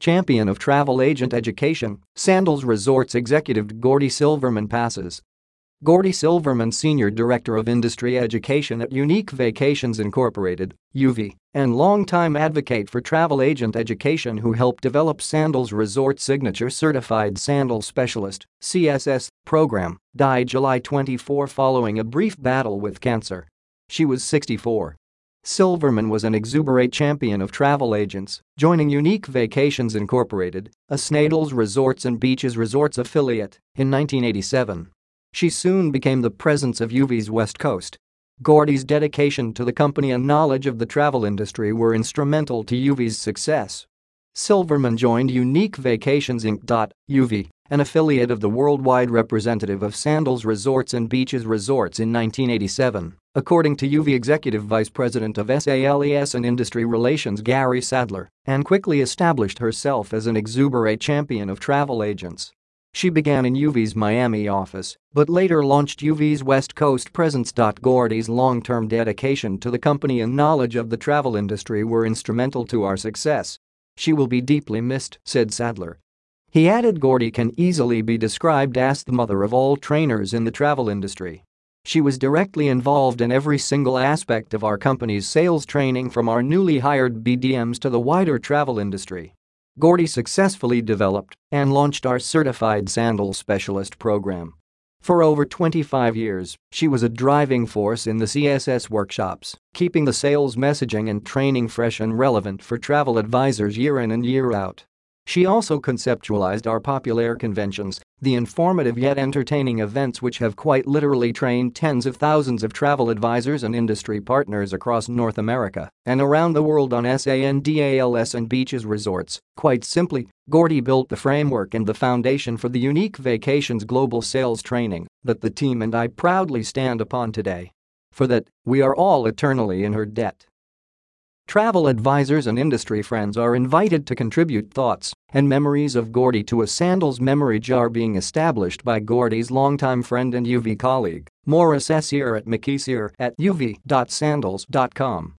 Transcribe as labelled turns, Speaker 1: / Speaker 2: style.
Speaker 1: champion of travel agent education, Sandals Resorts executive Gordy Silverman passes. Gordy Silverman, Senior Director of Industry Education at Unique Vacations Incorporated, UV, and longtime advocate for travel agent education who helped develop Sandals Resort Signature Certified Sandal Specialist CSS, program, died July 24 following a brief battle with cancer. She was 64. Silverman was an exuberant champion of travel agents, joining Unique Vacations Incorporated, a Sandals Resorts and Beaches Resorts affiliate, in 1987. She soon became the presence of UV's West Coast. Gordy's dedication to the company and knowledge of the travel industry were instrumental to UV's success. Silverman joined Unique Vacations Inc. UV, an affiliate of the worldwide representative of Sandals Resorts and Beaches Resorts in 1987, according to UV Executive Vice President of SALES and Industry Relations Gary Sadler, and quickly established herself as an exuberant champion of travel agents. She began in UV's Miami office, but later launched UV's West Coast presence. Gordy's long-term dedication to the company and knowledge of the travel industry were instrumental to our success. She will be deeply missed, said Sadler. He added Gordy can easily be described as the mother of all trainers in the travel industry. She was directly involved in every single aspect of our company's sales training from our newly hired BDMs to the wider travel industry. Gordy successfully developed and launched our Certified Sandal Specialist program. For over 25 years, she was a driving force in the CSS workshops, keeping the sales messaging and training fresh and relevant for travel advisors year in and year out. She also conceptualized our popular conventions, the informative yet entertaining events which have quite literally trained tens of thousands of travel advisors and industry partners across North America and around the world on SANDALS and beaches resorts. Quite simply, Gordy built the framework and the foundation for the unique vacations global sales training that the team and I proudly stand upon today. For that, we are all eternally in her debt. Travel advisors and industry friends are invited to contribute thoughts and memories of Gordy to a Sandals memory jar being established by Gordy's longtime friend and UV colleague, Morris Essier at McKeesier at uv.sandals.com.